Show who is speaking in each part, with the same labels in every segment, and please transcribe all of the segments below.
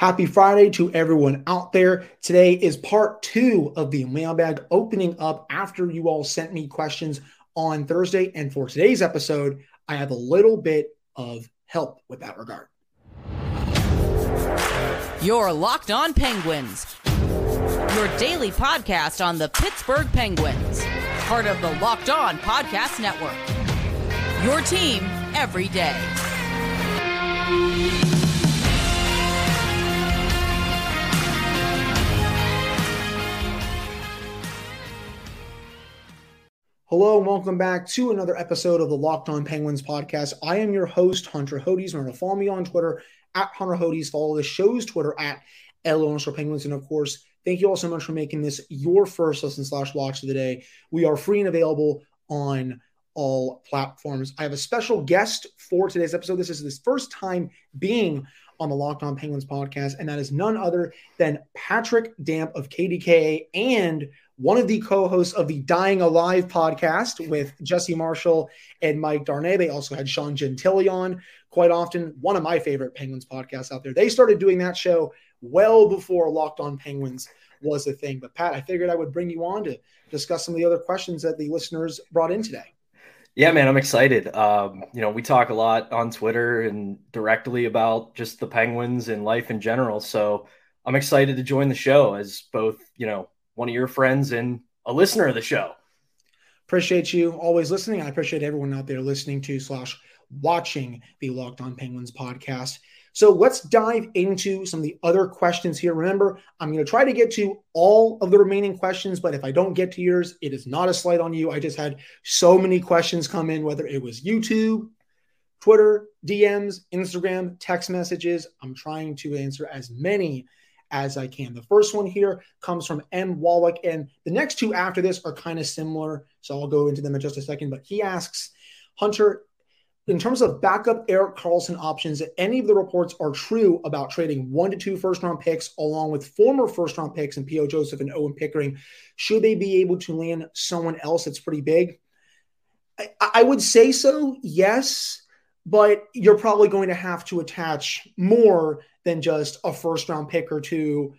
Speaker 1: Happy Friday to everyone out there. Today is part two of the mailbag opening up after you all sent me questions on Thursday. And for today's episode, I have a little bit of help with that regard.
Speaker 2: You're Locked On Penguins, your daily podcast on the Pittsburgh Penguins, part of the Locked On Podcast Network. Your team every day.
Speaker 1: Hello and welcome back to another episode of the Locked On Penguins podcast. I am your host, Hunter Hodes. Remember to follow me on Twitter at Hunter Hodes. Follow the show's Twitter at LO Penguins. And of course, thank you all so much for making this your first listen slash watch of the day. We are free and available on all platforms. I have a special guest for today's episode. This is his first time being on the Locked On Penguins podcast, and that is none other than Patrick Damp of KDKA and one of the co-hosts of the Dying Alive podcast with Jesse Marshall and Mike Darnay. They also had Sean Gentille on quite often. One of my favorite Penguins podcasts out there. They started doing that show well before Locked On Penguins was a thing. But Pat, I figured I would bring you on to discuss some of the other questions that the listeners brought in today.
Speaker 3: Yeah, man, I'm excited. Um, you know, we talk a lot on Twitter and directly about just the Penguins and life in general. So I'm excited to join the show as both, you know, one of your friends and a listener of the show.
Speaker 1: Appreciate you always listening. I appreciate everyone out there listening to slash watching the Locked On Penguins podcast. So let's dive into some of the other questions here. Remember, I'm going to try to get to all of the remaining questions, but if I don't get to yours, it is not a slight on you. I just had so many questions come in, whether it was YouTube, Twitter, DMs, Instagram, text messages. I'm trying to answer as many as I can. The first one here comes from M. Wallach, and the next two after this are kind of similar. So I'll go into them in just a second. But he asks, Hunter, in terms of backup Erik Karlsson options, any of the reports are true about trading one to two first round picks along with former first round picks and P.O. Joseph and Owen Pickering, should they be able to land someone else that's pretty big? I, I would say so, yes, but you're probably going to have to attach more than just a first round pick or two,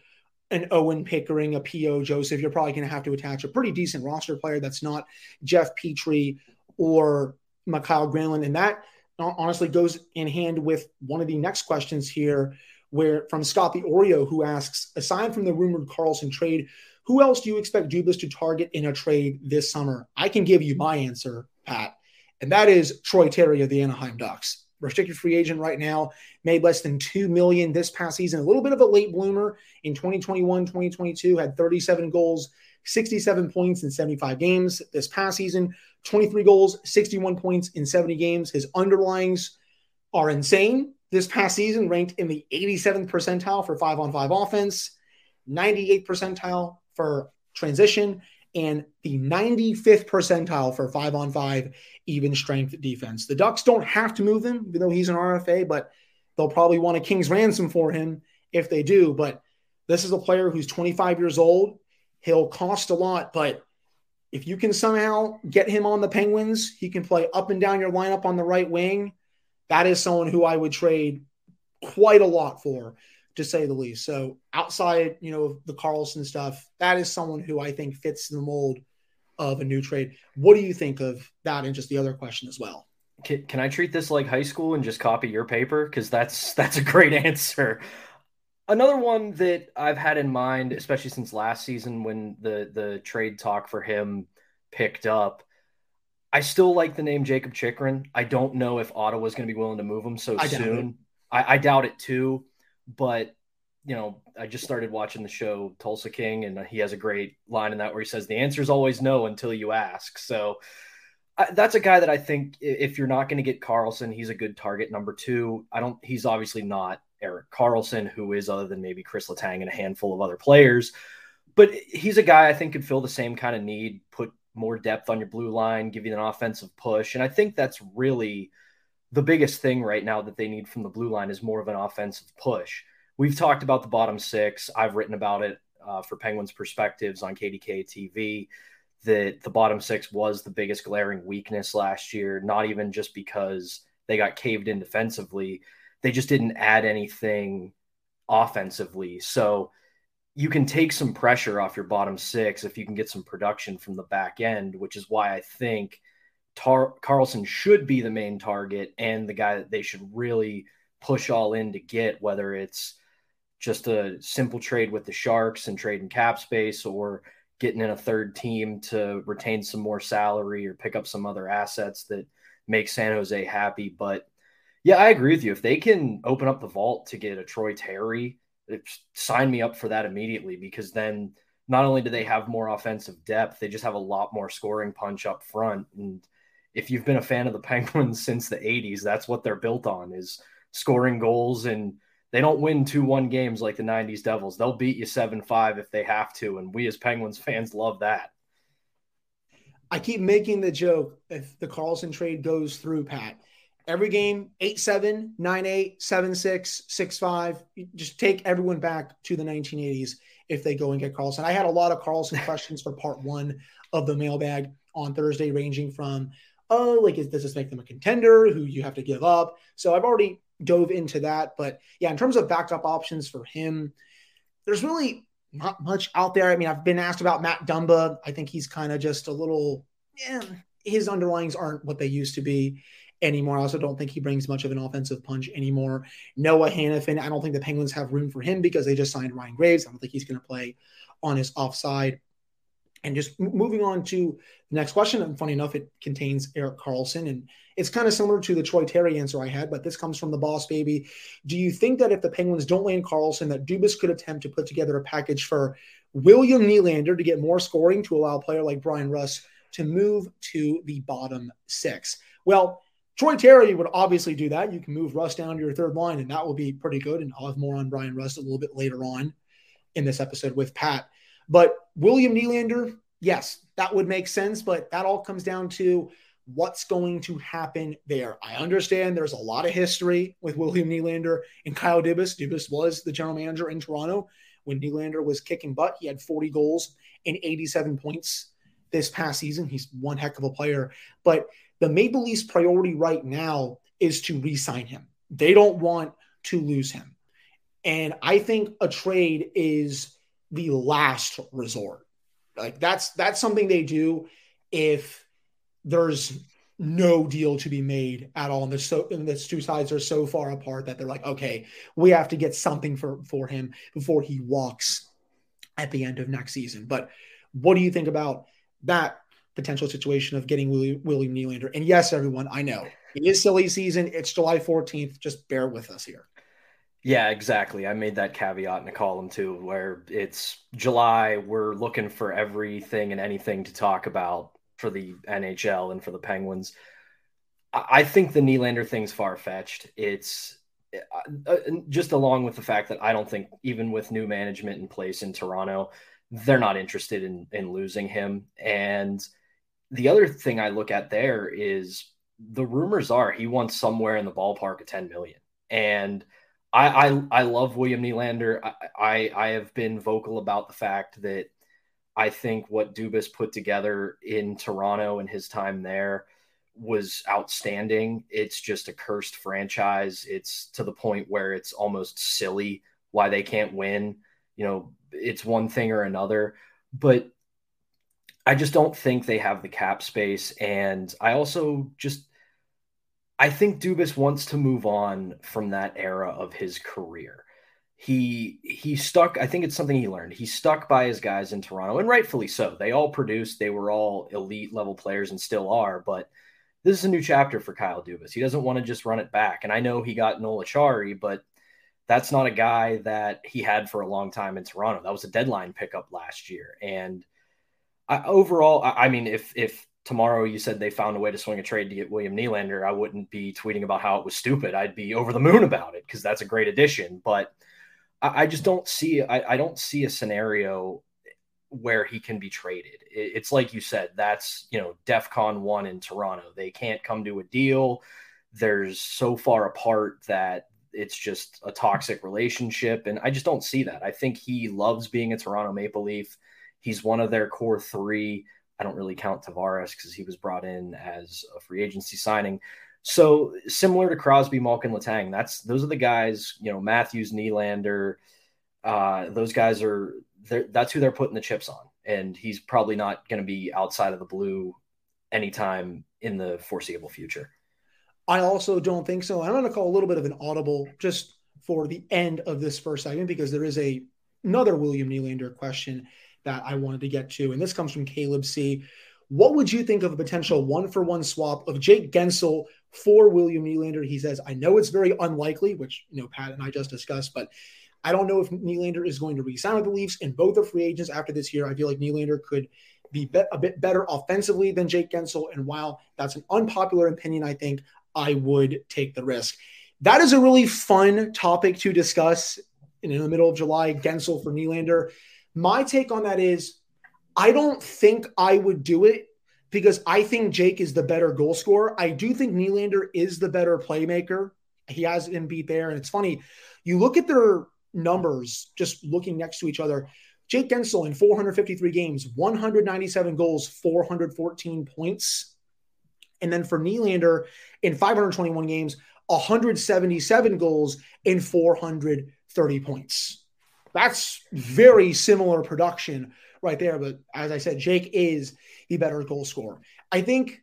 Speaker 1: an Owen Pickering, a P.O. Joseph. You're probably going to have to attach a pretty decent roster player that's not Jeff Petry or Mikael Granlund. And that uh, honestly goes in hand with one of the next questions here, where from Scott the Oreo, who asks, aside from the rumored Karlsson trade, who else do you expect Dubas to target in a trade this summer? I can give you my answer, Pat, and that is Troy Terry of the Anaheim Ducks restricted free agent right now, made less than 2 million this past season. A little bit of a late bloomer in 2021, 2022, had 37 goals, 67 points in 75 games this past season, 23 goals, 61 points in 70 games. His underlyings are insane. This past season ranked in the 87th percentile for 5 on 5 offense, 98th percentile for transition, and the 95th percentile for five on five even strength defense. The Ducks don't have to move him, even though he's an RFA, but they'll probably want a king's ransom for him if they do. But this is a player who's 25 years old. He'll cost a lot, but if you can somehow get him on the Penguins, he can play up and down your lineup on the right wing. That is someone who I would trade quite a lot for to say the least. So outside, you know, the Karlsson stuff, that is someone who I think fits the mold of a new trade. What do you think of that? And just the other question as well.
Speaker 3: Can, can I treat this like high school and just copy your paper? Because that's that's a great answer. Another one that I've had in mind, especially since last season when the the trade talk for him picked up. I still like the name Jakob Chychrun. I don't know if Ottawa's going to be willing to move him so I soon. I, I doubt it too but you know, I just started watching the show Tulsa King, and he has a great line in that where he says, "The answer is always no until you ask." So I, that's a guy that I think if you're not going to get Karlsson, he's a good target. Number two, I don't. He's obviously not Erik Karlsson, who is other than maybe Chris Letang and a handful of other players, but he's a guy I think could fill the same kind of need, put more depth on your blue line, give you an offensive push, and I think that's really the biggest thing right now that they need from the blue line is more of an offensive push. We've talked about the bottom six. I've written about it uh, for Penguins Perspectives on KDK TV. That the bottom six was the biggest glaring weakness last year, not even just because they got caved in defensively. They just didn't add anything offensively. So you can take some pressure off your bottom six if you can get some production from the back end, which is why I think Tar- Karlsson should be the main target and the guy that they should really push all in to get, whether it's just a simple trade with the Sharks and trading cap space or getting in a third team to retain some more salary or pick up some other assets that make San Jose happy. But yeah, I agree with you. If they can open up the vault to get a Troy Terry, sign me up for that immediately because then not only do they have more offensive depth, they just have a lot more scoring punch up front. And if you've been a fan of the Penguins since the 80s, that's what they're built on is scoring goals and they don't win 2-1 games like the 90s Devils. They'll beat you 7-5 if they have to and we as Penguins fans love that.
Speaker 1: I keep making the joke if the Karlsson trade goes through, Pat. Every game, 8 7, 9 8, 7 6, 6 5. Just take everyone back to the 1980s if they go and get Karlsson. I had a lot of Karlsson questions for part one of the mailbag on Thursday, ranging from, oh, like, is, does this make them a contender who you have to give up? So I've already dove into that. But yeah, in terms of backup options for him, there's really not much out there. I mean, I've been asked about Matt Dumba. I think he's kind of just a little, yeah, his underlings aren't what they used to be anymore. I also don't think he brings much of an offensive punch anymore. Noah Hanifin, I don't think the Penguins have room for him because they just signed Ryan Graves. I don't think he's going to play on his offside. And just moving on to the next question, and funny enough, it contains Erik Karlsson, and it's kind of similar to the Troy Terry answer I had, but this comes from the boss baby. Do you think that if the Penguins don't land Karlsson, that Dubas could attempt to put together a package for William Nylander to get more scoring to allow a player like Bryan Rust to move to the bottom six? Well, Troy Terry would obviously do that. You can move Rust down to your third line, and that will be pretty good. And I'll have more on Bryan Rust a little bit later on in this episode with Pat. But William Nylander, yes, that would make sense, but that all comes down to what's going to happen there. I understand there's a lot of history with William Nylander and Kyle Dubas. Dubas was the general manager in Toronto when Nylander was kicking butt. He had 40 goals and 87 points this past season. He's one heck of a player. But the Maple Leafs' priority right now is to re sign him. They don't want to lose him. And I think a trade is the last resort. Like that's that's something they do if there's no deal to be made at all. And the so and the two sides are so far apart that they're like, okay, we have to get something for for him before he walks at the end of next season. But what do you think about that potential situation of getting William, William Nylander? And yes, everyone, I know it is silly season. It's July 14th. Just bear with us here.
Speaker 3: Yeah, exactly. I made that caveat in a column too, where it's July. We're looking for everything and anything to talk about for the NHL and for the Penguins. I think the Nylander thing's far fetched. It's uh, uh, just along with the fact that I don't think, even with new management in place in Toronto, they're not interested in, in losing him. And the other thing I look at there is the rumors are he wants somewhere in the ballpark of 10 million. And I, I, I love William Nylander. I, I, I have been vocal about the fact that I think what Dubas put together in Toronto and his time there was outstanding. It's just a cursed franchise. It's to the point where it's almost silly why they can't win. You know, it's one thing or another, but I just don't think they have the cap space. And I also just I think Dubas wants to move on from that era of his career. He he stuck. I think it's something he learned. He stuck by his guys in Toronto, and rightfully so. They all produced. They were all elite level players, and still are. But this is a new chapter for Kyle Dubas. He doesn't want to just run it back. And I know he got Noel Acciari, but that's not a guy that he had for a long time in Toronto. That was a deadline pickup last year. And I, overall, I, I mean, if if tomorrow you said they found a way to swing a trade to get William Nylander, I wouldn't be tweeting about how it was stupid. I'd be over the moon about it because that's a great addition. But I, I just don't see I, I, don't see a scenario where he can be traded. It, it's like you said, that's you know DEFCON one in Toronto. They can't come to a deal. There's so far apart that it's just a toxic relationship. And I just don't see that. I think he loves being a Toronto Maple Leaf. He's one of their core three. I don't really count Tavares because he was brought in as a free agency signing. So similar to Crosby, Malkin, Letang, that's those are the guys. You know, Matthews, Nylander, uh, those guys are. That's who they're putting the chips on, and he's probably not going to be outside of the blue anytime in the foreseeable future.
Speaker 1: I also don't think so. I'm going to call a little bit of an audible just for the end of this first segment because there is a another William Nylander question that I wanted to get to, and this comes from Caleb C. What would you think of a potential one for one swap of Jake Guentzel for William Nylander? He says, I know it's very unlikely, which you know Pat and I just discussed, but I don't know if Nylander is going to resign with the Leafs and both are free agents after this year. I feel like Nylander could be a bit better offensively than Jake Guentzel, And while that's an unpopular opinion, I think I would take the risk. That is a really fun topic to discuss in, in the middle of July. Guentzel for Nylander. My take on that is I don't think I would do it because I think Jake is the better goal scorer. I do think Nylander is the better playmaker. He has Embiid there. And it's funny, you look at their numbers just looking next to each other. Jake Guentzel in 453 games, 197 goals, 414 points. And then for Nylander in 521 games, 177 goals and 430 points. That's very similar production right there. But as I said, Jake is the better goal scorer. I think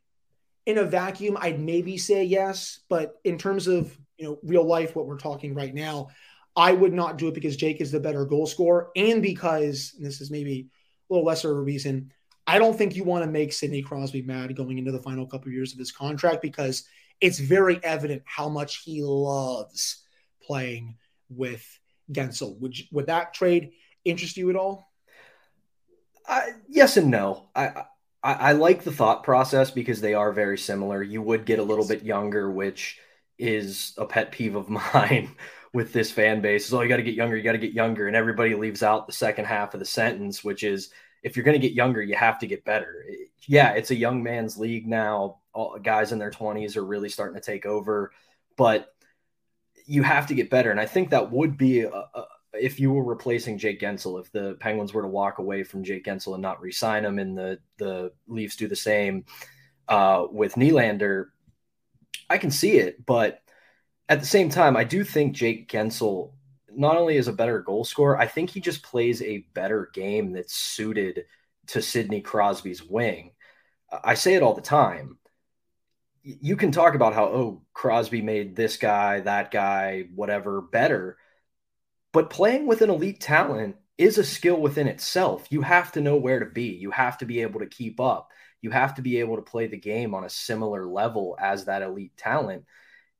Speaker 1: in a vacuum, I'd maybe say yes. But in terms of you know real life, what we're talking right now, I would not do it because Jake is the better goal scorer, and because and this is maybe a little lesser of a reason. I don't think you want to make Sidney Crosby mad going into the final couple of years of his contract because it's very evident how much he loves playing with Guentzel. Would you, would that trade interest you at all?
Speaker 3: Uh, yes and no. I, I, I like the thought process because they are very similar. You would get a little bit younger, which is a pet peeve of mine with this fan base is oh you got to get younger you got to get younger and everybody leaves out the second half of the sentence which is if you're going to get younger you have to get better yeah it's a young man's league now All, guys in their 20s are really starting to take over but you have to get better and i think that would be a, a, if you were replacing Jake Guentzel if the Penguins were to walk away from Jake Guentzel and not re-sign him and the the Leafs do the same uh, with Nylander I can see it but at the same time, I do think Jake Guentzel not only is a better goal scorer, I think he just plays a better game that's suited to Sidney Crosby's wing. I say it all the time. You can talk about how, oh, Crosby made this guy, that guy, whatever better. But playing with an elite talent is a skill within itself. You have to know where to be, you have to be able to keep up, you have to be able to play the game on a similar level as that elite talent.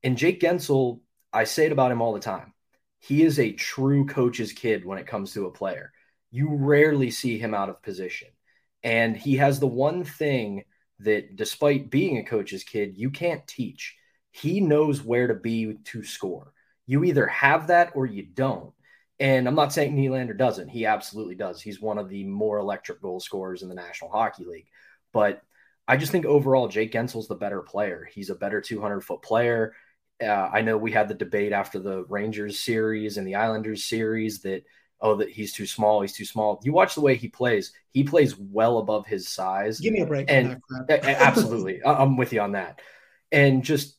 Speaker 3: And Jake Guentzel, I say it about him all the time. He is a true coach's kid when it comes to a player. You rarely see him out of position. And he has the one thing that, despite being a coach's kid, you can't teach. He knows where to be to score. You either have that or you don't. And I'm not saying Nylander doesn't. He absolutely does. He's one of the more electric goal scorers in the National Hockey League. But I just think overall, Jake Guentzel's the better player. He's a better 200 foot player. Uh, I know we had the debate after the Rangers series and the Islanders series that oh that he's too small, he's too small. You watch the way he plays; he plays well above his size.
Speaker 1: Give me a break.
Speaker 3: And absolutely, I'm with you on that. And just,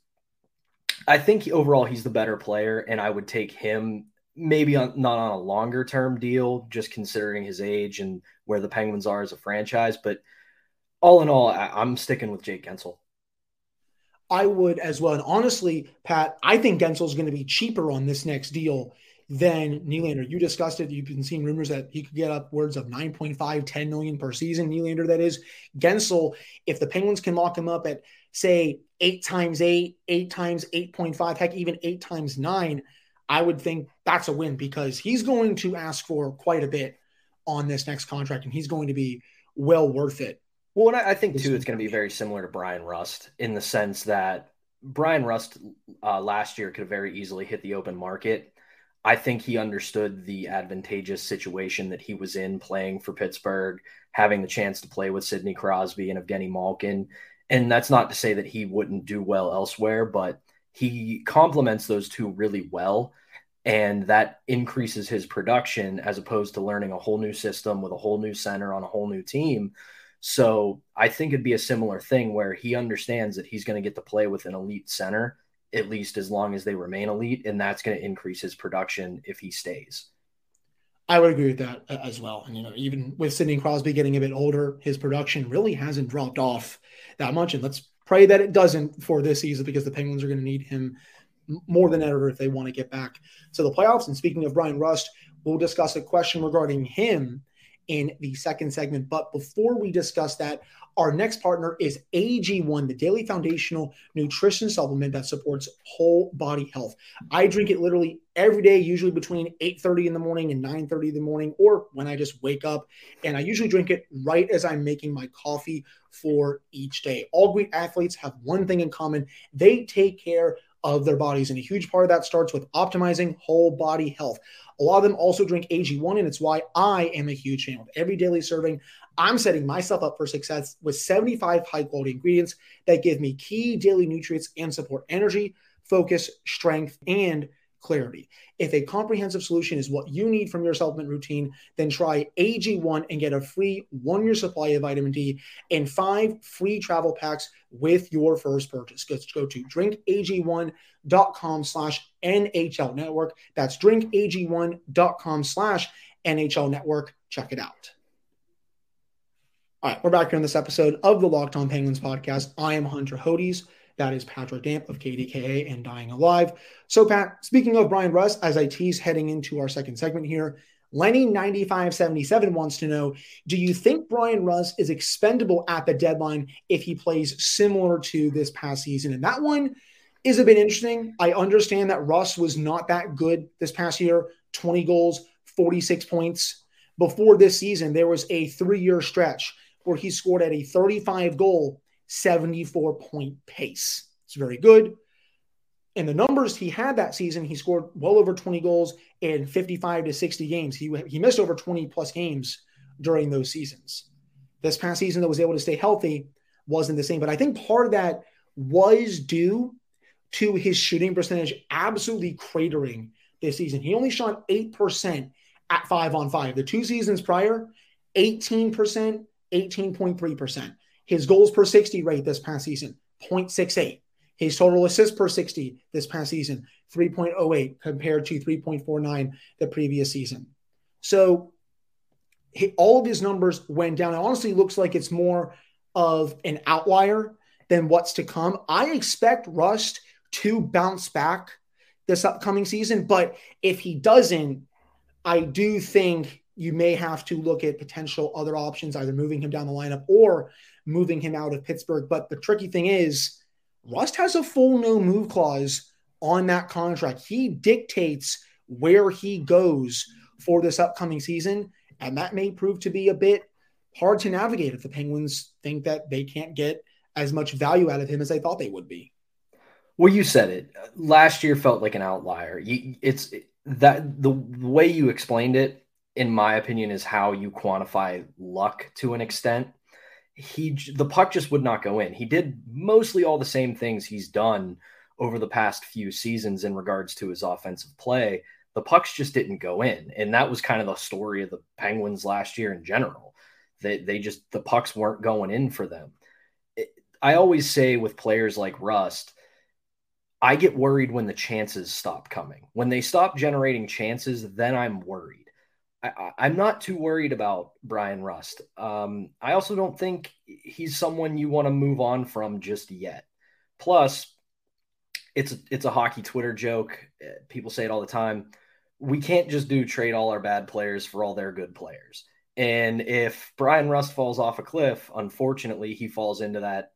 Speaker 3: I think overall he's the better player, and I would take him maybe on, not on a longer term deal, just considering his age and where the Penguins are as a franchise. But all in all, I, am sticking with Jake Guentzel
Speaker 1: I would as well. And honestly, Pat, I think Guentzel's going to be cheaper on this next deal than Nylander. You discussed it. You've been seeing rumors that he could get upwards of 9.5, 10 million per season. Nylander, that is. Guentzel, if the Penguins can lock him up at, say, eight times eight, eight times 8.5, heck, even eight times nine, I would think that's a win because he's going to ask for quite a bit on this next contract and he's going to be well worth it.
Speaker 3: Well, and I, I think too, it's going to be very similar to Bryan Rust in the sense that Bryan Rust uh, last year could have very easily hit the open market. I think he understood the advantageous situation that he was in playing for Pittsburgh, having the chance to play with Sidney Crosby and Evgeny Malkin. And that's not to say that he wouldn't do well elsewhere, but he complements those two really well. And that increases his production as opposed to learning a whole new system with a whole new center on a whole new team So I think it'd be a similar thing where he understands that he's going to get to play with an elite center at least as long as they remain elite, and that's going to increase his production if he stays.
Speaker 1: I would agree with that uh, as well. And you know, even with Sidney Crosby getting a bit older, his production really hasn't dropped off that much. And let's pray that it doesn't for this season because the Penguins are going to need him more than ever if they want to get back to the playoffs. And speaking of Bryan Rust, we'll discuss a question regarding him in the second segment. But before we discuss that, our next partner is AG1, the daily foundational nutrition supplement that supports whole body health. I drink it literally every day, usually between 8:30 in the morning and 9:30 in the morning, or when I just wake up. And I usually drink it right as I'm making my coffee for each day. All great athletes have one thing in common: they take care of their bodies. And a huge part of that starts with optimizing whole body health. A lot of them also drink AG1, and it's why I am a huge fan. With every daily serving, I'm setting myself up for success with 75 high quality ingredients that give me key daily nutrients and support energy, focus, strength, and clarity. If a comprehensive solution is what you need from your supplement routine, then try AG1 and get a free one year supply of vitamin D and five free travel packs with your first purchase. Just go to drinkag1.com slash NHL network. That's drinkag1.com slash NHL network. Check it out. All right, we're back here on this episode of the Locked On Penguins podcast. I am Hunter Hodes. That is Patrick Damp of KDKA and Dying Alive. So, Pat, speaking of Bryan Rust, as I tease heading into our second segment here, Lenny9577 wants to know Do you think Bryan Rust is expendable at the deadline if he plays similar to this past season? And that one is a bit interesting. I understand that Rust was not that good this past year 20 goals, 46 points. Before this season, there was a three year stretch where he scored at a 35 goal 74 point pace. It's very good. And the numbers he had that season, he scored well over 20 goals in 55 to 60 games. He, he missed over 20 plus games during those seasons. This past season that was able to stay healthy wasn't the same. But I think part of that was due to his shooting percentage absolutely cratering this season. He only shot 8% at five on five. The two seasons prior, 18%, 18.3%. His goals per 60 rate this past season, 0.68. His total assists per 60 this past season, 3.08 compared to 3.49 the previous season. So all of his numbers went down. It honestly looks like it's more of an outlier than what's to come. I expect Rust to bounce back this upcoming season, but if he doesn't, I do think you may have to look at potential other options, either moving him down the lineup or moving him out of Pittsburgh. But the tricky thing is, Rust has a full no move clause on that contract. He dictates where he goes for this upcoming season. And that may prove to be a bit hard to navigate if the Penguins think that they can't get as much value out of him as they thought they would be.
Speaker 3: Well, you said it. Last year felt like an outlier. You, it's that the, the way you explained it, in my opinion, is how you quantify luck to an extent he the puck just would not go in. He did mostly all the same things he's done over the past few seasons in regards to his offensive play. The pucks just didn't go in, and that was kind of the story of the Penguins last year in general. They they just the pucks weren't going in for them. It, I always say with players like Rust, I get worried when the chances stop coming. When they stop generating chances, then I'm worried I, am not too worried about Bryan Rust. Um, I also don't think he's someone you want to move on from just yet. Plus, it's it's a hockey Twitter joke. People say it all the time. We can't just do trade all our bad players for all their good players. And if Bryan Rust falls off a cliff, unfortunately, he falls into that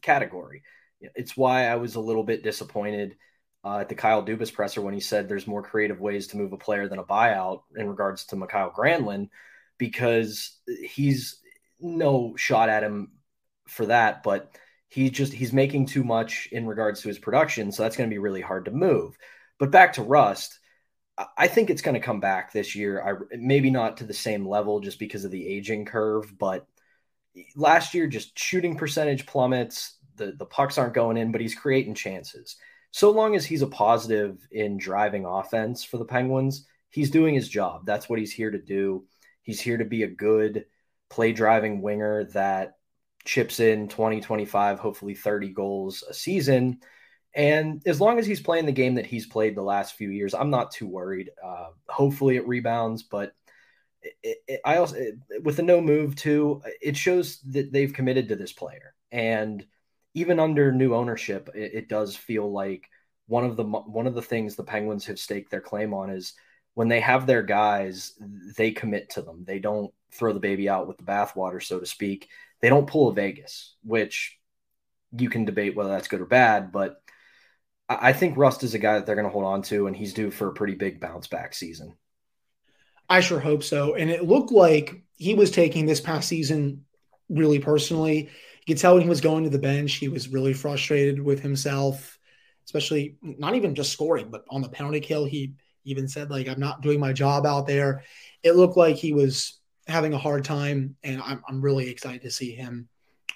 Speaker 3: category. It's why I was a little bit disappointed uh, at the Kyle Dubas presser when he said there's more creative ways to move a player than a buyout in regards to Mikael Granlund because he's no shot at him for that, but he's just he's making too much in regards to his production, so that's going to be really hard to move. But back to Rust, I think it's going to come back this year. I maybe not to the same level just because of the aging curve, but last year just shooting percentage plummets. The the pucks aren't going in, but he's creating chances so long as he's a positive in driving offense for the Penguins, he's doing his job. That's what he's here to do. He's here to be a good play driving winger that chips in 20, 25, hopefully 30 goals a season. And as long as he's playing the game that he's played the last few years, I'm not too worried. Uh, hopefully it rebounds, but it, it, I also it, with the no move too, it shows that they've committed to this player. And even under new ownership, it, does feel like one of the one of the things the Penguins have staked their claim on is when they have their guys, they commit to them. They don't throw the baby out with the bathwater, so to speak. They don't pull a Vegas, which you can debate whether that's good or bad, but I think Rust is a guy that they're going to hold on to, and he's due for a pretty big bounce back season.
Speaker 1: I sure hope so. And it looked like he was taking this past season really personally. You could tell when he was going to the bench, he was really frustrated with himself, especially not even just scoring, but on the penalty kill. He even said, like, I'm not doing my job out there. It looked like he was having a hard time, and I'm, I'm really excited to see him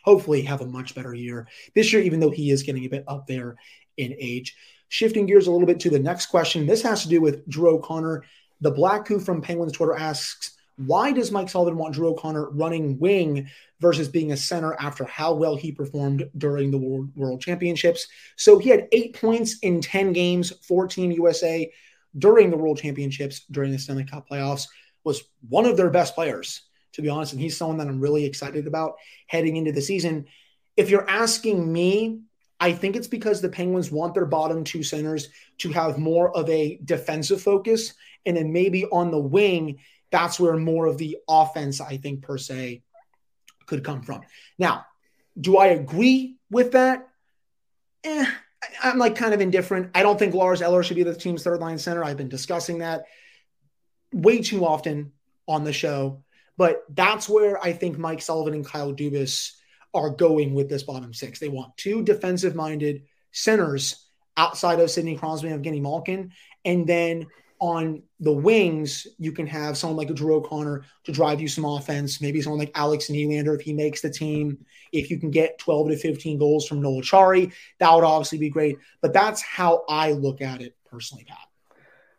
Speaker 1: hopefully have a much better year this year, even though he is getting a bit up there in age. Shifting gears a little bit to the next question. This has to do with Drew O'Connor. The Black Who from Penguins Twitter asks, why does Mike Sullivan want Drew O'Connor running wing versus being a center after how well he performed during the World, World Championships? So he had eight points in 10 games for Team USA during the World Championships, during the Stanley Cup playoffs, was one of their best players, to be honest. And he's someone that I'm really excited about heading into the season. If you're asking me, I think it's because the Penguins want their bottom two centers to have more of a defensive focus. And then maybe on the wing, that's where more of the offense, I think, per se, could come from. Now, do I agree with that? Eh, I'm like kind of indifferent. I don't think Lars Eller should be the team's third line center. I've been discussing that way too often on the show. But that's where I think Mike Sullivan and Kyle Dubas are going with this bottom six. They want two defensive minded centers outside of Sidney Crosby and Evgeny Malkin. And then on the wings, you can have someone like a Drew O'Connor to drive you some offense. Maybe someone like Alex Nylander if he makes the team. If you can get 12 to 15 goals from Noel Acciari, that would obviously be great. But that's how I look at it personally, Pat.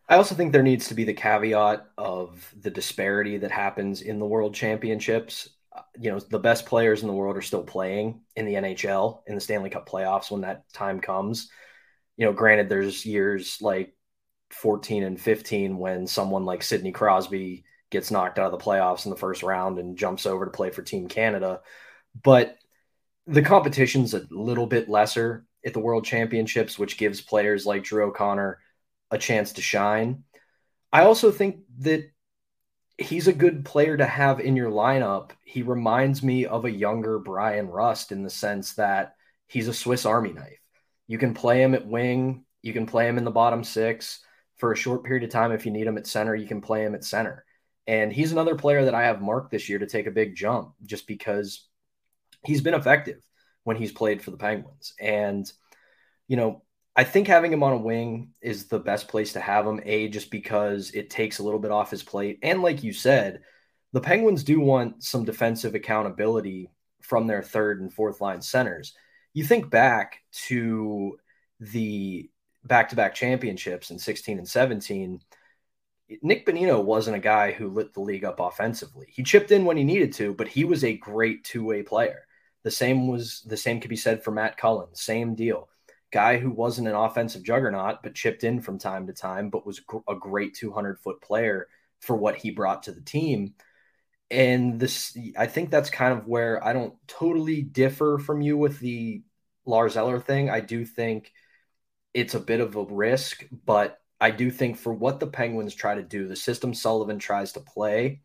Speaker 3: I also think there needs to be the caveat of the disparity that happens in the World Championships you know the best players in the world are still playing in the NHL in the Stanley Cup playoffs when that time comes. You know, granted, there's years like 14 and 15 when someone like Sidney Crosby gets knocked out of the playoffs in the first round and jumps over to play for Team Canada, but the competition's a little bit lesser at the World Championships, which gives players like Drew O'Connor a chance to shine. I also think that he's a good player to have in your lineup. He reminds me of a younger Bryan Rust in the sense that he's a Swiss Army knife. You can play him at wing, you can play him in the bottom six for a short period of time. If you need him at center, you can play him at center. And he's another player that I have marked this year to take a big jump just because he's been effective when he's played for the Penguins. And, you know, I think having him on a wing is the best place to have him. A, just because it takes a little bit off his plate. And like you said, the Penguins do want some defensive accountability from their third and fourth line centers. You think back to the back to back championships in 16 and 17. Nick Bonino wasn't a guy who lit the league up offensively. He chipped in when he needed to, but he was a great two way player. The same was the same could be said for Matt Cullen. Same deal guy who wasn't an offensive juggernaut, but chipped in from time to time, but was a great 200 foot player for what he brought to the team. And this, I think that's kind of where I don't totally differ from you with the Lars Eller thing. I do think it's a bit of a risk, but I do think for what the Penguins try to do, the system Sullivan tries to play,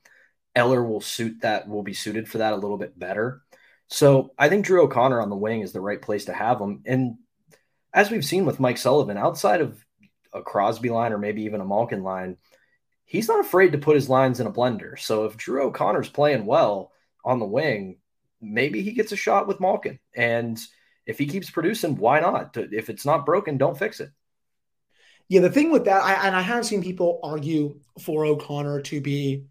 Speaker 3: Eller will suit that, will be suited for that a little bit better. So I think Drew O'Connor on the wing is the right place to have him. And as we've seen with Mike Sullivan, outside of a Crosby line or maybe even a Malkin line, he's not afraid to put his lines in a blender. So if Drew O'Connor's playing well on the wing, maybe he gets a shot with Malkin. And if he keeps producing, why not? If it's not broken, don't fix it.
Speaker 1: Yeah, the thing with that, I, and I have seen people argue for O'Connor to be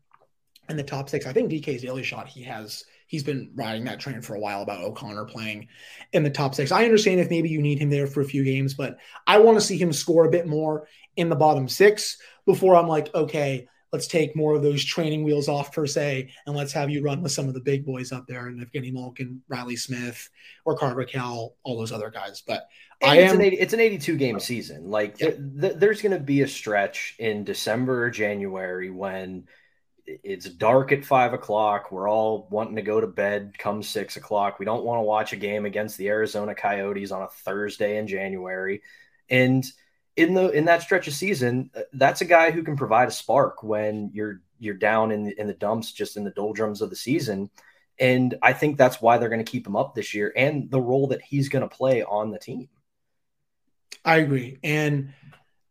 Speaker 1: in the top six. I think DK's daily shot he has he's been riding that train for a while about O'Connor playing in the top six. I understand if maybe you need him there for a few games, but I want to see him score a bit more in the bottom six before I'm like, okay, let's take more of those training wheels off per se, and let's have you run with some of the big boys up there, and Evgeny Malkin, Reilly Smith, or Carter Cal, all those other guys. But
Speaker 3: I it's am, an 80, it's an 82 game season. Like yeah. th- th- there's going to be a stretch in December or January when it's dark at five o'clock. We're all wanting to go to bed come six o'clock. We don't want to watch a game against the Arizona Coyotes on a Thursday in January. And in the in that stretch of season, uh, that's a guy who can provide a spark when you're you're down in the, in the dumps, just in the doldrums of the season. And I think that's why they're going to keep him up this year and the role that he's going to play on the team.
Speaker 1: I agree. And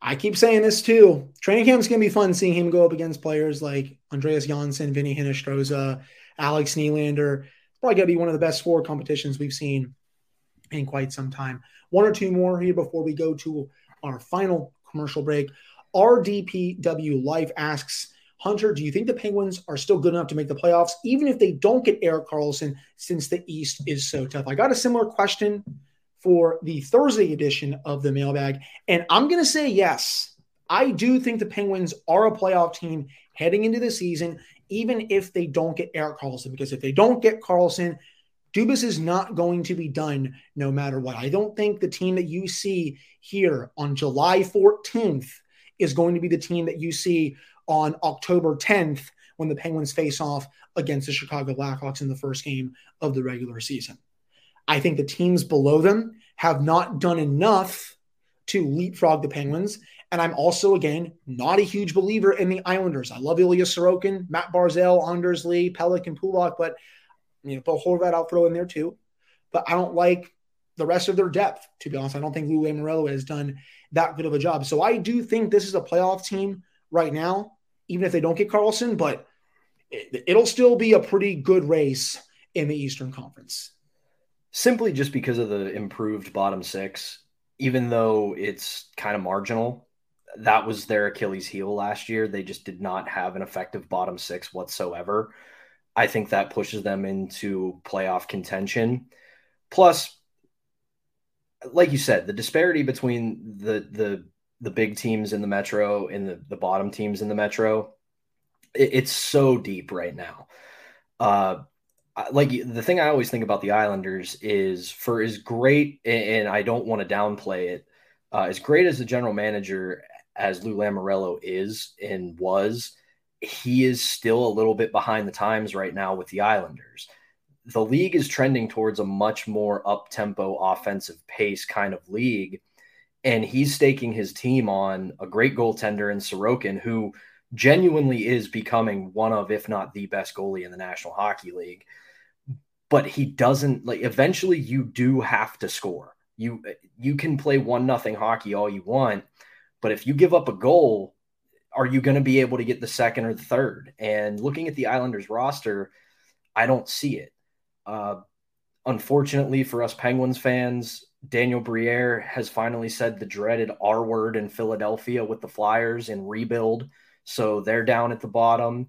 Speaker 1: I keep saying this too. Training camp is going to be fun seeing him go up against players like Andreas Johnsson, Vinny Hinostroza, Alex Nylander. Probably going to be one of the best forward competitions we've seen in quite some time. One or two more here before we go to our final commercial break. RDPW Life asks, Hunter, do you think the Penguins are still good enough to make the playoffs, even if they don't get Erik Karlsson, since the East is so tough? I got a similar question for the Thursday edition of the mailbag. And I'm going to say yes. I do think the Penguins are a playoff team heading into the season, even if they don't get Erik Karlsson, Because if they don't get Karlsson, Dubas is not going to be done no matter what. I don't think the team that you see here on July 14th is going to be the team that you see on October 10th when the Penguins face off against the Chicago Blackhawks in the first game of the regular season. I think the teams below them have not done enough to leapfrog the Penguins. And I'm also, again, not a huge believer in the Islanders. I love Ilya Sorokin, Matt Barzal, Anders Lee, Pelech, and Pulock, but you know, Bill Horvat I'll throw in there too. But I don't like the rest of their depth, to be honest. I don't think Lou Lamoriello has done that good of a job. So I do think this is a playoff team right now, even if they don't get Karlsson, but it, will still be a pretty good race in the Eastern Conference
Speaker 3: simply just because of the improved bottom six, even though it's kind of marginal. That was their Achilles heel last year. They just did not have an effective bottom six whatsoever. I think that pushes them into playoff contention. Plus, like you said, the disparity between the the the big teams in the Metro and the, the bottom teams in the Metro, it, it's so deep right now. Uh, like the thing I always think about the Islanders is for as great, and I don't want to downplay it, uh, as great as the general manager as Lou Lamoriello is and was, he is still a little bit behind the times right now with the Islanders. The league is trending towards a much more up tempo offensive pace kind of league. And he's staking his team on a great goaltender in Sorokin, who genuinely is becoming one of, if not the best goalie in the National Hockey League but he doesn't like eventually you do have to score. You you can play one nothing hockey all you want, but if you give up a goal, are you going to be able to get the second or the third? And looking at the Islanders roster, I don't see it. Uh, unfortunately for us Penguins fans, Daniel Briere has finally said the dreaded R word in Philadelphia with the Flyers and rebuild. So they're down at the bottom.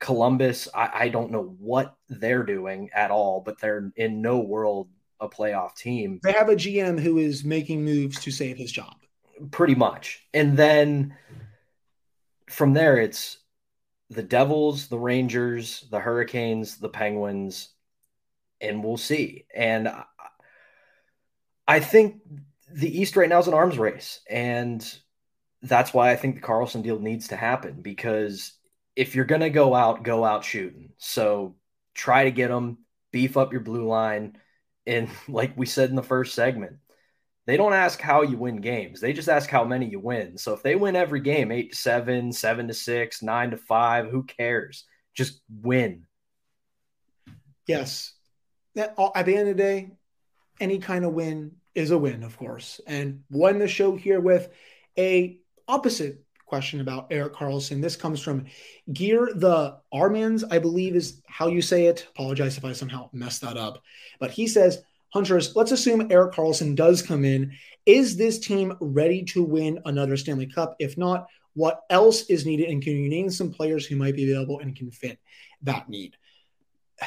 Speaker 3: Columbus, I, I don't know what they're doing at all, but they're in no world a playoff team.
Speaker 1: They have a GM who is making moves to save his job.
Speaker 3: Pretty much. And then from there, it's the Devils, the Rangers, the Hurricanes, the Penguins, and we'll see. And I think the East right now is an arms race. And that's why I think the Karlsson deal needs to happen because if you're going to go out, go out shooting. So try to get them, beef up your blue line. And like we said in the first segment, they don't ask how you win games. They just ask how many you win. So if they win every game, eight to seven, seven to six, nine to five, who cares? Just win.
Speaker 1: Yes. Uh, at the end of the day, any kind of win is a win, of course. And won the show here with a opposite question about Erik Karlsson. This comes from Gear the Armans, I believe is how you say it. Apologize if I somehow messed that up. But he says, Hunters, let's assume Erik Karlsson does come in. Is this team ready to win another Stanley Cup? If not, what else is needed? And can you name some players who might be available and can fit that need?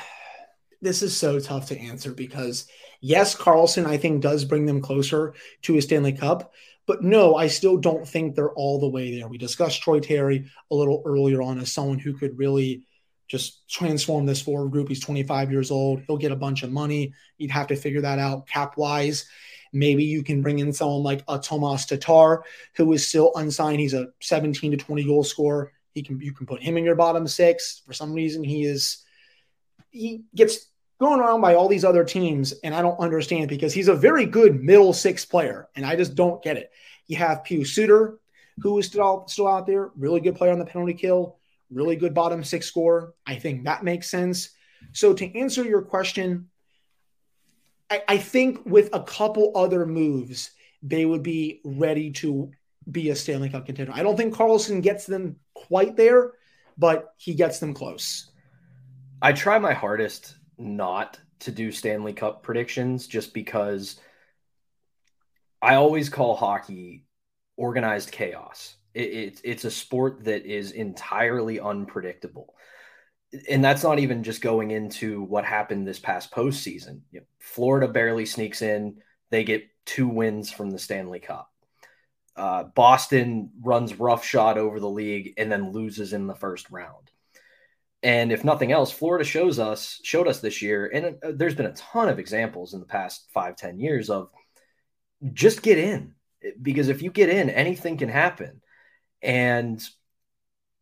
Speaker 1: This is so tough to answer because, yes, Karlsson, I think, does bring them closer to a Stanley Cup. But no, I still don't think they're all the way there. We discussed Troy Terry a little earlier on as someone who could really just transform this forward group. He's 25 years old. He'll get a bunch of money. You'd have to figure that out cap wise. Maybe you can bring in someone like a Tomas Tatar, who is still unsigned. He's a 17 to 20 goal scorer. He can you can put him in your bottom six. For some reason, he is he gets going around by all these other teams, and I don't understand because he's a very good middle six player, and I just don't get it. You have Pius Suter, who is still still out there, really good player on the penalty kill, really good bottom six score. I think that makes sense. So to answer your question, I, I think with a couple other moves, they would be ready to be a Stanley Cup contender. I don't think Karlsson gets them quite there, but he gets them close.
Speaker 3: I try my hardest not to do Stanley Cup predictions just because I always call hockey organized chaos. It, it, it's a sport that is entirely unpredictable. And that's not even just going into what happened this past postseason. You know, Florida barely sneaks in, they get two wins from the Stanley Cup. Uh, Boston runs roughshod over the league and then loses in the first round. And if nothing else, Florida shows us showed us this year, and uh, there's been a ton of examples in the past five ten years of just get in because if you get in, anything can happen. And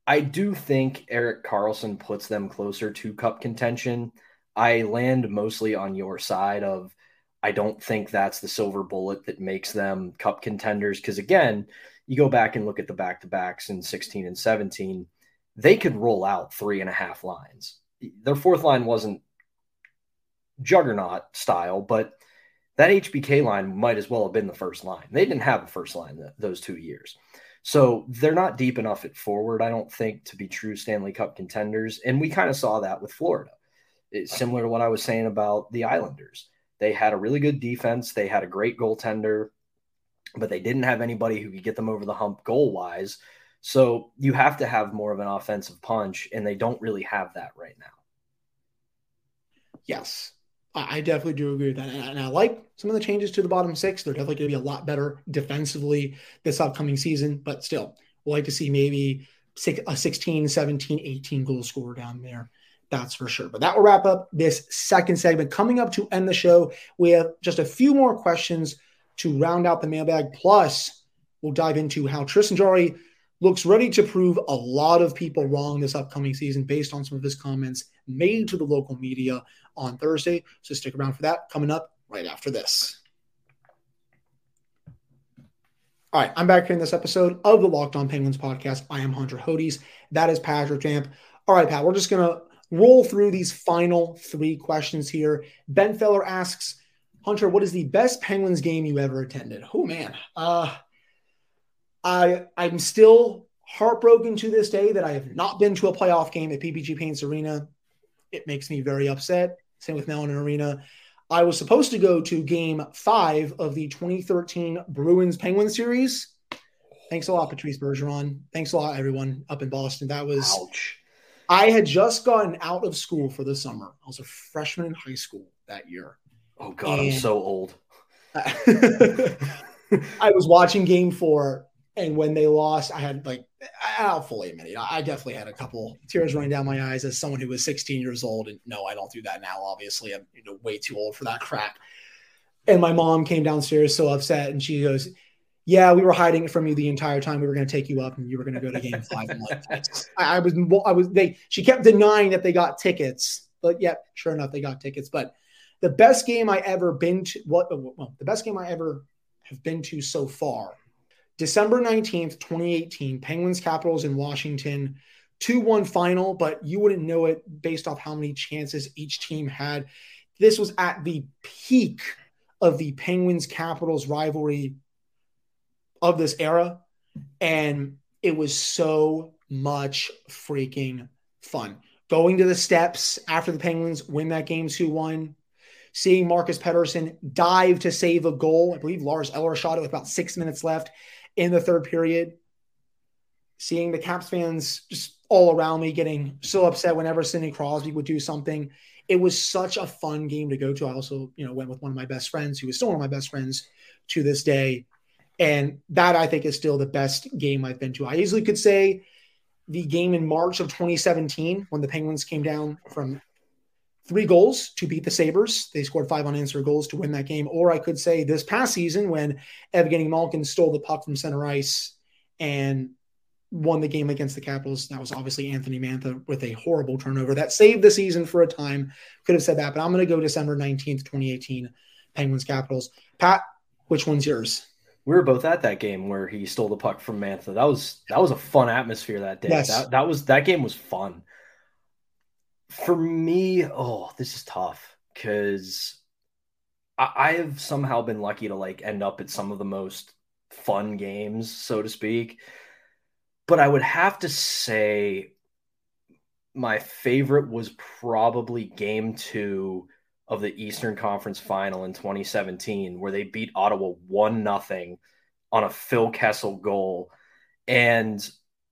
Speaker 3: I do think Erik Karlsson puts them closer to cup contention. I land mostly on your side of I don't think that's the silver bullet that makes them cup contenders. Because again, you go back and look at the back to backs in 16 and 17 they could roll out three and a half lines. Their fourth line wasn't juggernaut style, but that HBK line might as well have been the first line. They didn't have a first line those two years. So they're not deep enough at forward, I don't think, to be true Stanley Cup contenders. And we kind of saw that with Florida. It's similar to what I was saying about the Islanders. They had a really good defense, they had a great goaltender, but they didn't have anybody who could get them over the hump goal wise. So you have to have more of an offensive punch, and they don't really have that right now.
Speaker 1: Yes, I definitely do agree with that. And I like some of the changes to the bottom six. They're definitely going to be a lot better defensively this upcoming season, but still, we'll like to see maybe a 16, 17, 18 goal scorer down there. That's for sure. But that will wrap up this second segment. Coming up to end the show, we have just a few more questions to round out the mailbag. Plus, we'll dive into how Tristan Jarry looks ready to prove a lot of people wrong this upcoming season based on some of his comments made to the local media on Thursday. So stick around for that coming up right after this. All right, I'm back here in this episode of the Locked On Penguins podcast. I am Hunter Hodes. That is Patrick Damp. All right, Pat, we're just going to roll through these final three questions here. Ben Feller asks, Hunter, what is the best Penguins game you ever attended? Oh, man. Uh, I I'm still heartbroken to this day that I have not been to a playoff game at PPG Paints Arena. It makes me very upset. Same with Mellon Arena. I was supposed to go to game five of the 2013 Bruins Penguin series. Thanks a lot, Patrice Bergeron. Thanks a lot, everyone up in Boston. That was Ouch. I had just gotten out of school for the summer. I was a freshman in high school that year.
Speaker 3: Oh God, and I'm so old.
Speaker 1: I was watching game four and when they lost, I had like, I'll fully admit it. I definitely had a couple tears running down my eyes as someone who was 16 years old. And no, I don't do that now. Obviously, I'm you know, way too old for that crap. And my mom came downstairs so upset and she goes, yeah, we were hiding it from you the entire time. We were going to take you up, and you were going to go to Game Five. like, I, I, was, I was. They. She kept denying that they got tickets, but yeah, sure enough, they got tickets. But the best game I ever been to, what? Well, the best game I ever have been to so far December 19th, 2018, Penguins Capitals in Washington, 2 1 final, but you wouldn't know it based off how many chances each team had. This was at the peak of the Penguins Capitals rivalry of this era. And it was so much freaking fun. Going to the steps after the Penguins win that game 2 1, seeing Marcus Pettersson dive to save a goal. I believe Lars Eller shot it with about six minutes left in the third period. Seeing the Caps fans just all around me getting so upset whenever Sidney Crosby would do something. It was such a fun game to go to. I also, you know, went with one of my best friends who is still one of my best friends to this day. And that I think is still the best game I've been to. I easily could say the game in March of 2017 when the Penguins came down from three goals to beat the Sabres. They scored five unanswered goals to win that game. Or I could say this past season when Evgeny Malkin stole the puck from center ice and won the game against the Capitals. That was obviously Anthony Mantha with a horrible turnover that saved the season for a time. Could have said that, but I'm going to go December 19th, 2018, Penguins Capitals. Pat, which one's yours?
Speaker 3: We were both at that game where he stole the puck from Mantha. That was that was a fun atmosphere that day.
Speaker 1: Yes.
Speaker 3: That that was that game was fun. For me, oh, this is tough because I, I have somehow been lucky to like end up at some of the most fun games, so to speak. But I would have to say my favorite was probably game two of the Eastern Conference final in 2017, where they beat Ottawa 1 nothing on a Phil Kessel goal. And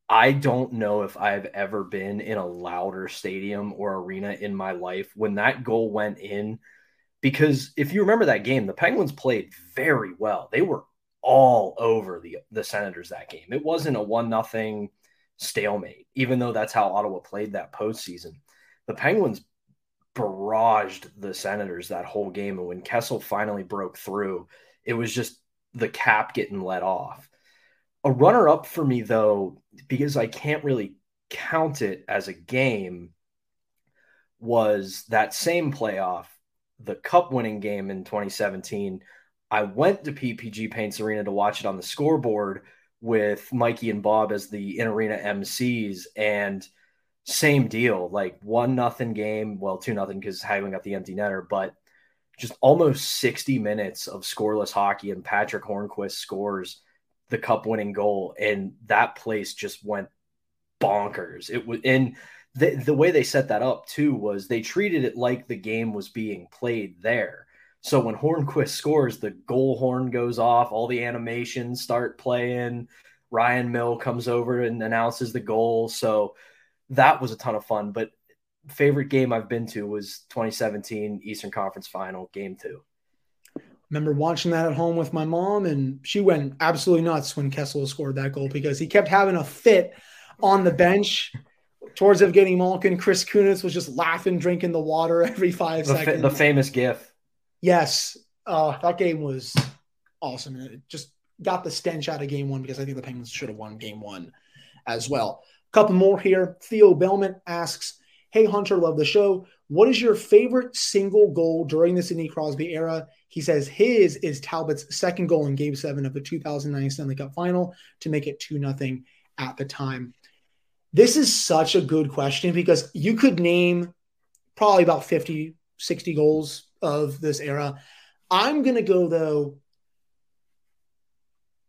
Speaker 3: I don't know if I've ever been in a louder stadium or arena in my life when that goal went in. Because if you remember that game, the Penguins played very well. They were all over the the Senators that game. It wasn't a one nothing stalemate, even though that's how Ottawa played that postseason. The Penguins barraged the Senators that whole game, and when Kessel finally broke through, it was just the cap getting let off. A runner up for me though, because I can't really count it as a game, was that same playoff, the cup winning game in 2017 I went to PPG Paints Arena to watch it on the scoreboard with Mikey and Bob as the in arena MCs, and same deal, like one nothing game. Well, two nothing because Hagelin got the empty netter, but just almost 60 minutes of scoreless hockey, and Patrick Hornqvist scores the cup winning goal, and that place just went bonkers. It was and the, the way they set that up too was they treated it like the game was being played there. So when Hornqvist scores, the goal horn goes off, all the animations start playing. Ryan Mill comes over and announces the goal. So that was a ton of fun. But favorite game I've been to was 2017 Eastern Conference Final, Game Two.
Speaker 1: Remember watching that at home with my mom, and she went absolutely nuts when Kessel scored that goal because he kept having a fit on the bench towards Evgeny Malkin. Chris Kunitz was just laughing, drinking the water every five
Speaker 3: the
Speaker 1: seconds.
Speaker 3: Fa- the famous GIF.
Speaker 1: Yes, uh, that game was awesome. It just got the stench out of game one because I think the Penguins should have won game one as well. A couple more here. Theo Bellman asks, Hey Hunter, love the show. What is your favorite single goal during the Sidney Crosby era? He says his is Talbot's second goal in game seven of the 2009 Stanley Cup final to make it 2 0 at the time. This is such a good question because you could name probably about 50, 60 goals of this era. I'm going to go though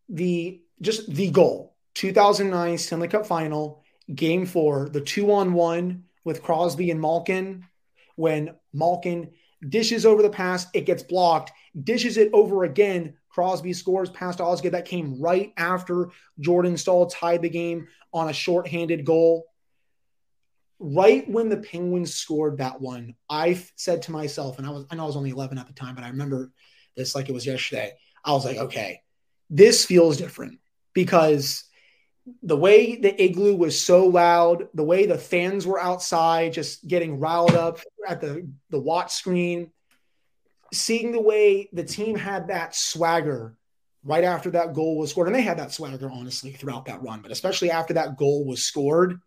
Speaker 1: the just the goal 2009 Stanley Cup final game 4 the 2 on 1 with Crosby and Malkin when Malkin dishes over the pass it gets blocked dishes it over again. Crosby scores past Osgood. That came right after Jordan Staal tied the game on a shorthanded goal. Right when the Penguins scored that one, I said to myself, and I was I know I was only 11 at the time, but I remember this like it was yesterday. I was like, okay, this feels different because the way the igloo was so loud, the way the fans were outside just getting riled up at the the watch screen, seeing the way the team had that swagger right after that goal was scored, and they had that swagger honestly throughout that run, but especially after that goal was scored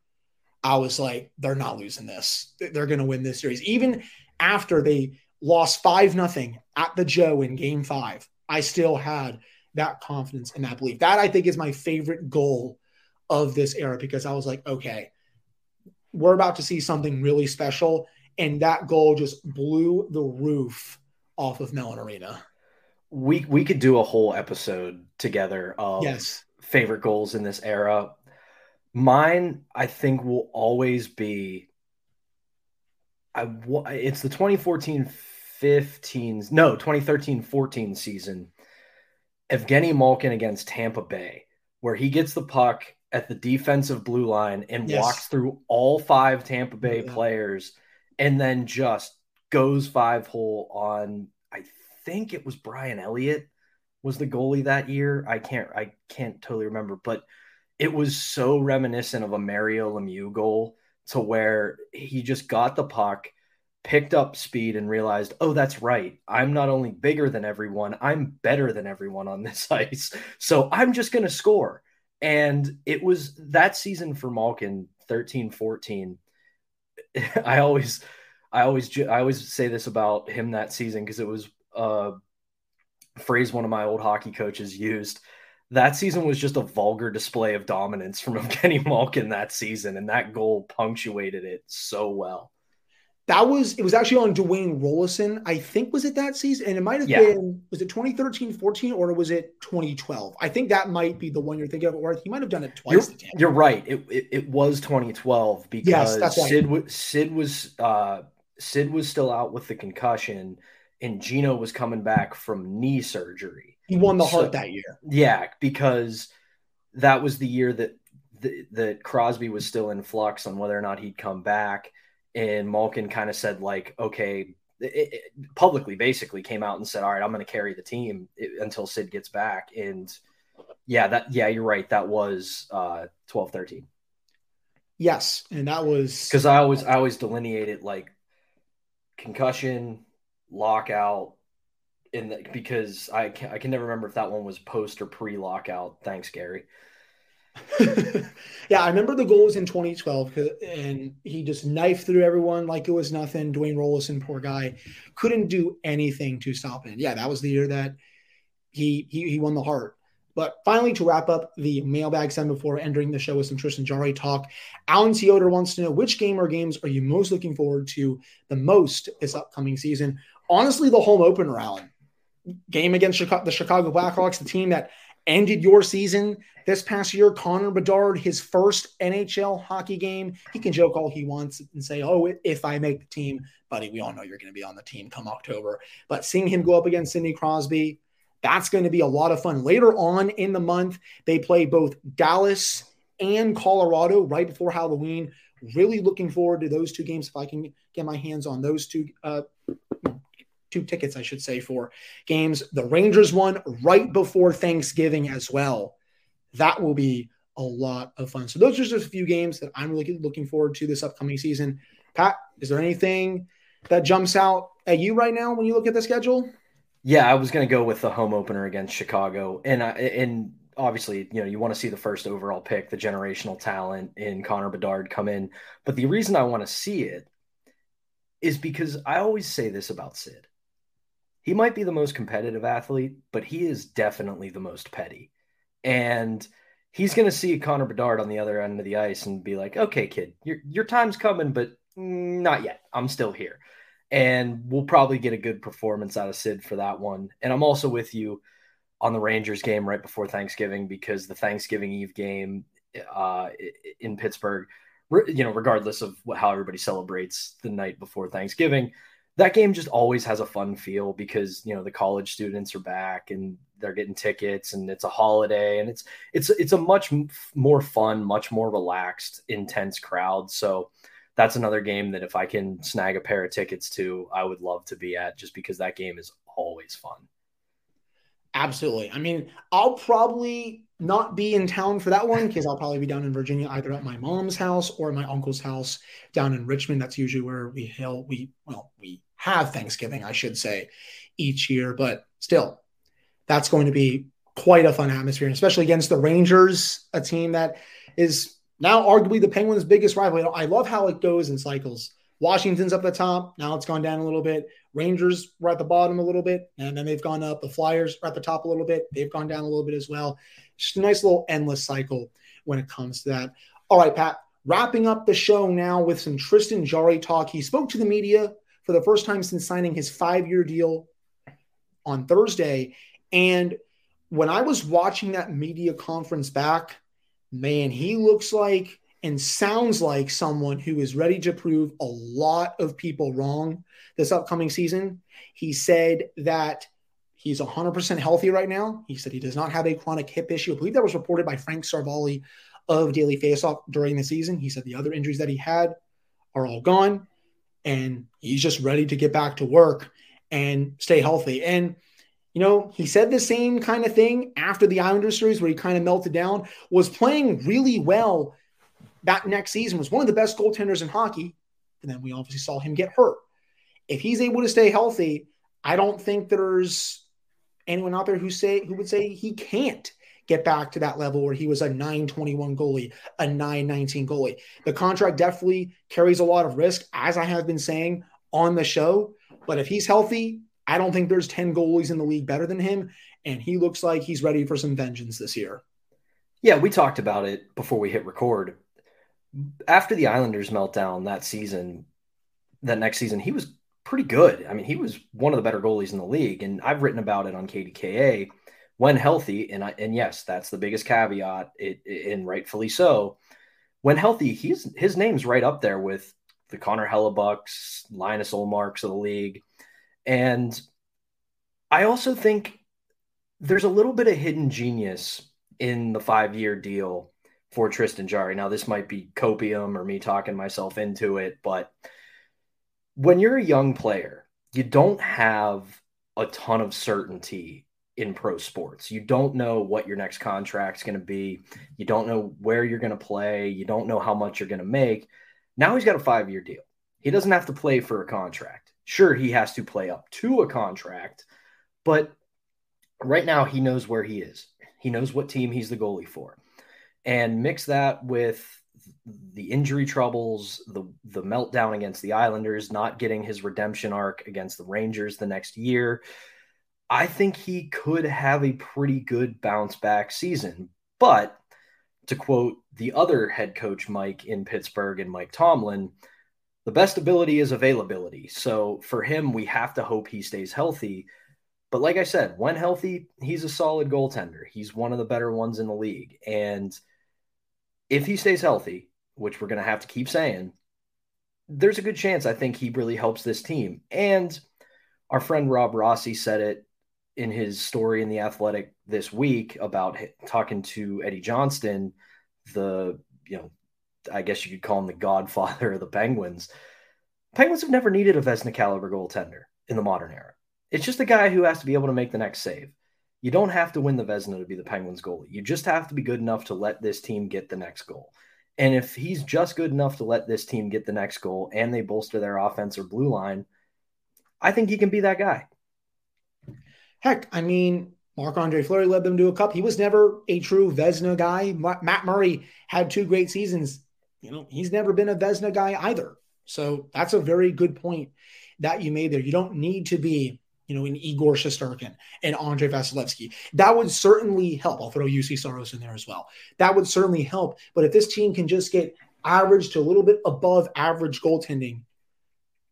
Speaker 1: I was like, they're not losing this. They're going to win this series. Even after they lost 5 nothing at the Joe in game five, I still had that confidence and that belief. That I think is my favorite goal of this era because I was like, okay, we're about to see something really special. And that goal just blew the roof off of Mellon Arena.
Speaker 3: We we could do a whole episode together of
Speaker 1: yes.
Speaker 3: favorite goals in this era. Mine, I think, will always be. I it's the 2014 15 no 2013 14 season. Evgeny Malkin against Tampa Bay, where he gets the puck at the defensive blue line and yes. walks through all five Tampa Bay yeah. players and then just goes five hole on I think it was Brian Elliott was the goalie that year. I can't I can't totally remember, but it was so reminiscent of a Mario Lemieux goal to where he just got the puck, picked up speed, and realized, oh, that's right. I'm not only bigger than everyone, I'm better than everyone on this ice. So I'm just going to score. And it was that season for Malkin, 13 14. I always, I always, I always say this about him that season because it was a phrase one of my old hockey coaches used that season was just a vulgar display of dominance from Evgeny Malkin that season, and that goal punctuated it so well.
Speaker 1: That was it was actually on Dwayne Roloson, I think was it that season? And it might have yeah. been was it 2013, 14, or was it 2012? I think that might be the one you're thinking of, or he might have done it twice.
Speaker 3: You're, you're right. It, it, it, was 2012 because yes, Sid right. Sid was uh, Sid was still out with the concussion and Gino was coming back from knee surgery.
Speaker 1: He won the so, Hart that year.
Speaker 3: Yeah, because that was the year that that Crosby was still in flux on whether or not he'd come back, and Malkin kind of said like, okay, it, it, publicly basically came out and said, all right, I'm going to carry the team until Sid gets back, and yeah, that yeah, you're right, that was uh, 12 13.
Speaker 1: Yes, and that was
Speaker 3: because I always I always delineated like concussion, lockout, in the, because I can, I can never remember if that one was post or pre lockout. Thanks, Gary.
Speaker 1: yeah, I remember the goal was in 2012, and he just knifed through everyone like it was nothing. Dwayne Roloson, poor guy, couldn't do anything to stop him. Yeah, that was the year that he he, he won the Hart. But finally, to wrap up the mailbag send before entering the show with some Tristan Jarry talk, Alan Theodore wants to know which game or games are you most looking forward to the most this upcoming season? Honestly, the home opener, Alan game against Chicago, the Chicago Blackhawks, the team that ended your season this past year. Connor Bedard, his first NHL hockey game. He can joke all he wants and say, "Oh, if I make the team, buddy, we all know you're going to be on the team come October." But seeing him go up against Sidney Crosby, that's going to be a lot of fun. Later on in the month, they play both Dallas and Colorado right before Halloween. Really looking forward to those two games if I can get my hands on those two uh, two tickets, I should say, for games. The Rangers one right before Thanksgiving as well. That will be a lot of fun. So those are just a few games that I'm really looking forward to this upcoming season. Pat, is there anything that jumps out at you right now when you look at the schedule?
Speaker 3: Yeah, I was going to go with the home opener against Chicago, and I, and obviously, you know, you want to see the first overall pick, the generational talent in Connor Bedard come in. But the reason I want to see it is because I always say this about Sid he might be the most competitive athlete, but he is definitely the most petty. And he's going to see Connor Bedard on the other end of the ice and be like, okay, kid, your, your time's coming, but not yet. I'm still here. And we'll probably get a good performance out of Sid for that one. And I'm also with you on the Rangers game right before Thanksgiving because the Thanksgiving Eve game uh, in Pittsburgh, you know, regardless of what, how everybody celebrates the night before Thanksgiving, that game just always has a fun feel because you know the college students are back and they're getting tickets and it's a holiday and it's it's it's a much more fun much more relaxed intense crowd. So that's another game that if i can snag a pair of tickets to i would love to be at just because that game is always fun.
Speaker 1: Absolutely. I mean i'll probably not be in town for that one because I'll probably be down in Virginia, either at my mom's house or my uncle's house down in Richmond. That's usually where we hail we well we have Thanksgiving, I should say, each year. But still, that's going to be quite a fun atmosphere, especially against the Rangers, a team that is now arguably the Penguins' biggest rival. I love how it goes in cycles. Washington's up the top. Now it's gone down a little bit. Rangers were at the bottom a little bit, and then they've gone up. The Flyers are at the top a little bit. They've gone down a little bit as well. Just a nice little endless cycle when it comes to that. All right, Pat, wrapping up the show now with some Tristan Jarry talk. He spoke to the media for the first time since signing his five year deal on Thursday. And when I was watching that media conference back, man, he looks like and sounds like someone who is ready to prove a lot of people wrong this upcoming season. He said that he's 100% healthy right now. He said he does not have a chronic hip issue. I believe that was reported by Frank Seravalli of Daily Faceoff during the season. He said the other injuries that he had are all gone and he's just ready to get back to work and stay healthy. And you know, he said the same kind of thing after the Islanders series where he kind of melted down, was playing really well that next season, was one of the best goaltenders in hockey. And then we obviously saw him get hurt. If he's able to stay healthy, I don't think there's anyone out there who say who would say he can't get back to that level where he was a 921 goalie, a 919 goalie. The contract definitely carries a lot of risk, as I have been saying on the show. But if he's healthy, I don't think there's 10 goalies in the league better than him. And he looks like he's ready for some vengeance this year.
Speaker 3: Yeah, we talked about it before we hit record. After the Islanders meltdown that season, that next season, he was pretty good. I mean, he was one of the better goalies in the league. And I've written about it on KDKA when healthy, and I, and yes, that's the biggest caveat, it, it, and rightfully so. When healthy, he's his name's right up there with the Connor Hellebuycks, Linus Ullmarks of the league, and I also think there's a little bit of hidden genius in the five year deal for Tristan Jarry. Now, this might be copium or me talking myself into it, but when you're a young player, you don't have a ton of certainty in pro sports. You don't know what your next contract's going to be. You don't know where you're going to play. You don't know how much you're going to make. Now he's got a five year deal. He doesn't have to play for a contract. Sure, he has to play up to a contract, but right now he knows where he is. He knows what team he's the goalie for. And mix that with the injury troubles, the the meltdown against the Islanders, not getting his redemption arc against the Rangers the next year I think he could have a pretty good bounce back season. But to quote the other head coach, Mike in Pittsburgh and Mike Tomlin, the best ability is availability. So for him, we have to hope he stays healthy. But like I said, when healthy, he's a solid goaltender. He's one of the better ones in the league. And if he stays healthy, which we're going to have to keep saying, there's a good chance I think he really helps this team. And our friend Rob Rossi said it in his story in the Athletic this week about talking to Eddie Johnston, the you know, I guess you could call him the godfather of the Penguins. Penguins have never needed a Vezina caliber goaltender in the modern era. It's just a guy who has to be able to make the next save. You don't have to win the Vezina to be the Penguins goalie. You just have to be good enough to let this team get the next goal. And if he's just good enough to let this team get the next goal and they bolster their offense or blue line, I think he can be that guy.
Speaker 1: Heck, I mean, Marc Andre Fleury led them to a cup. He was never a true Vezina guy. Matt Murray had two great seasons. You know, he's never been a Vezina guy either. So that's a very good point that you made there. You don't need to be, you know, an Igor Shesterkin and Andrei Vasilevskiy. That would certainly help. I'll throw Juuse Saros in there as well. That would certainly help. But if this team can just get average to a little bit above average goaltending,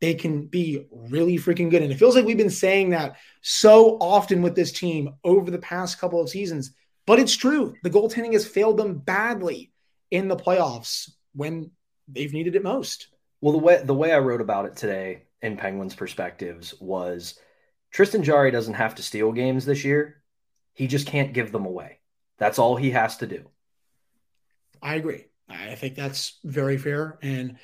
Speaker 1: they can be really freaking good. And it feels like we've been saying that so often with this team over the past couple of seasons. But it's true. The goaltending has failed them badly in the playoffs when they've needed it most.
Speaker 3: Well, the way the way I wrote about it today in Penguins perspectives was Tristan Jarry doesn't have to steal games this year. He just can't give them away. That's all he has to do.
Speaker 1: I agree. I think that's very fair. And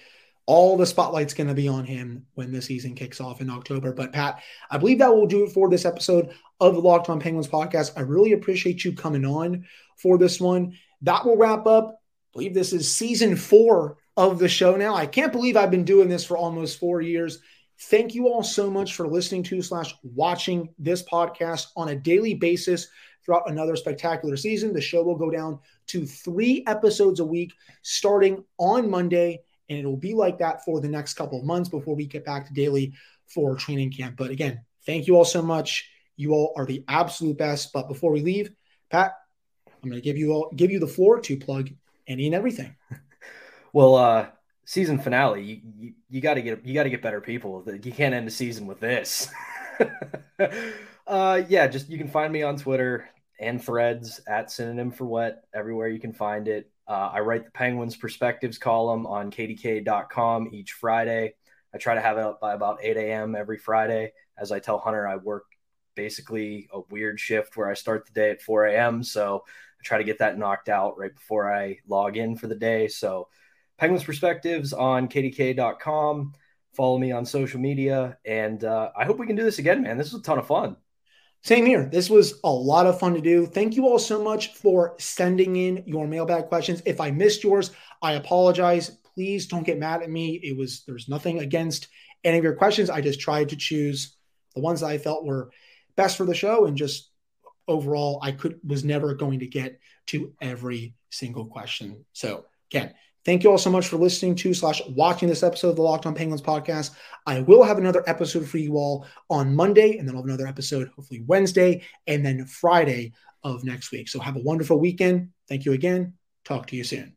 Speaker 1: all the spotlight's going to be on him when the season kicks off in October. But Pat, I believe that will do it for this episode of the Locked On Penguins podcast. I really appreciate you coming on for this one. That will wrap up. I believe this is season four of the show now. I can't believe I've been doing this for almost four years. Thank you all so much for listening to slash watching this podcast on a daily basis throughout another spectacular season. The show will go down to three episodes a week starting on Monday and it will be like that for the next couple of months before we get back to daily for training camp. But again, thank you all so much. You all are the absolute best. But before we leave, Pat, I'm going to give you all give you the floor to plug any and everything.
Speaker 3: Well, uh, season finale, you, you, you got to get you got to get better people. You can't end the season with this. uh, yeah, just you can find me on Twitter and Threads at synonym for what everywhere you can find it. Uh, I write the Penguins Perspectives column on kdka.com each Friday. I try to have it up by about 8 a.m. every Friday. As I tell Hunter, I work basically a weird shift where I start the day at 4 a.m. So I try to get that knocked out right before I log in for the day. So Penguins Perspectives on kdka.com. Follow me on social media. And uh, I hope we can do this again, man. This was a ton of fun.
Speaker 1: Same here. This was a lot of fun to do. Thank you all so much for sending in your mailbag questions. If I missed yours, I apologize. Please don't get mad at me. It was there's nothing against any of your questions. I just tried to choose the ones that I felt were best for the show and just overall I could was never going to get to every single question. So again, Thank you all so much for listening to slash watching this episode of the Locked On Penguins podcast. I will have another episode for you all on Monday, and then I'll have another episode hopefully Wednesday and then Friday of next week. So have a wonderful weekend. Thank you again. Talk to you soon.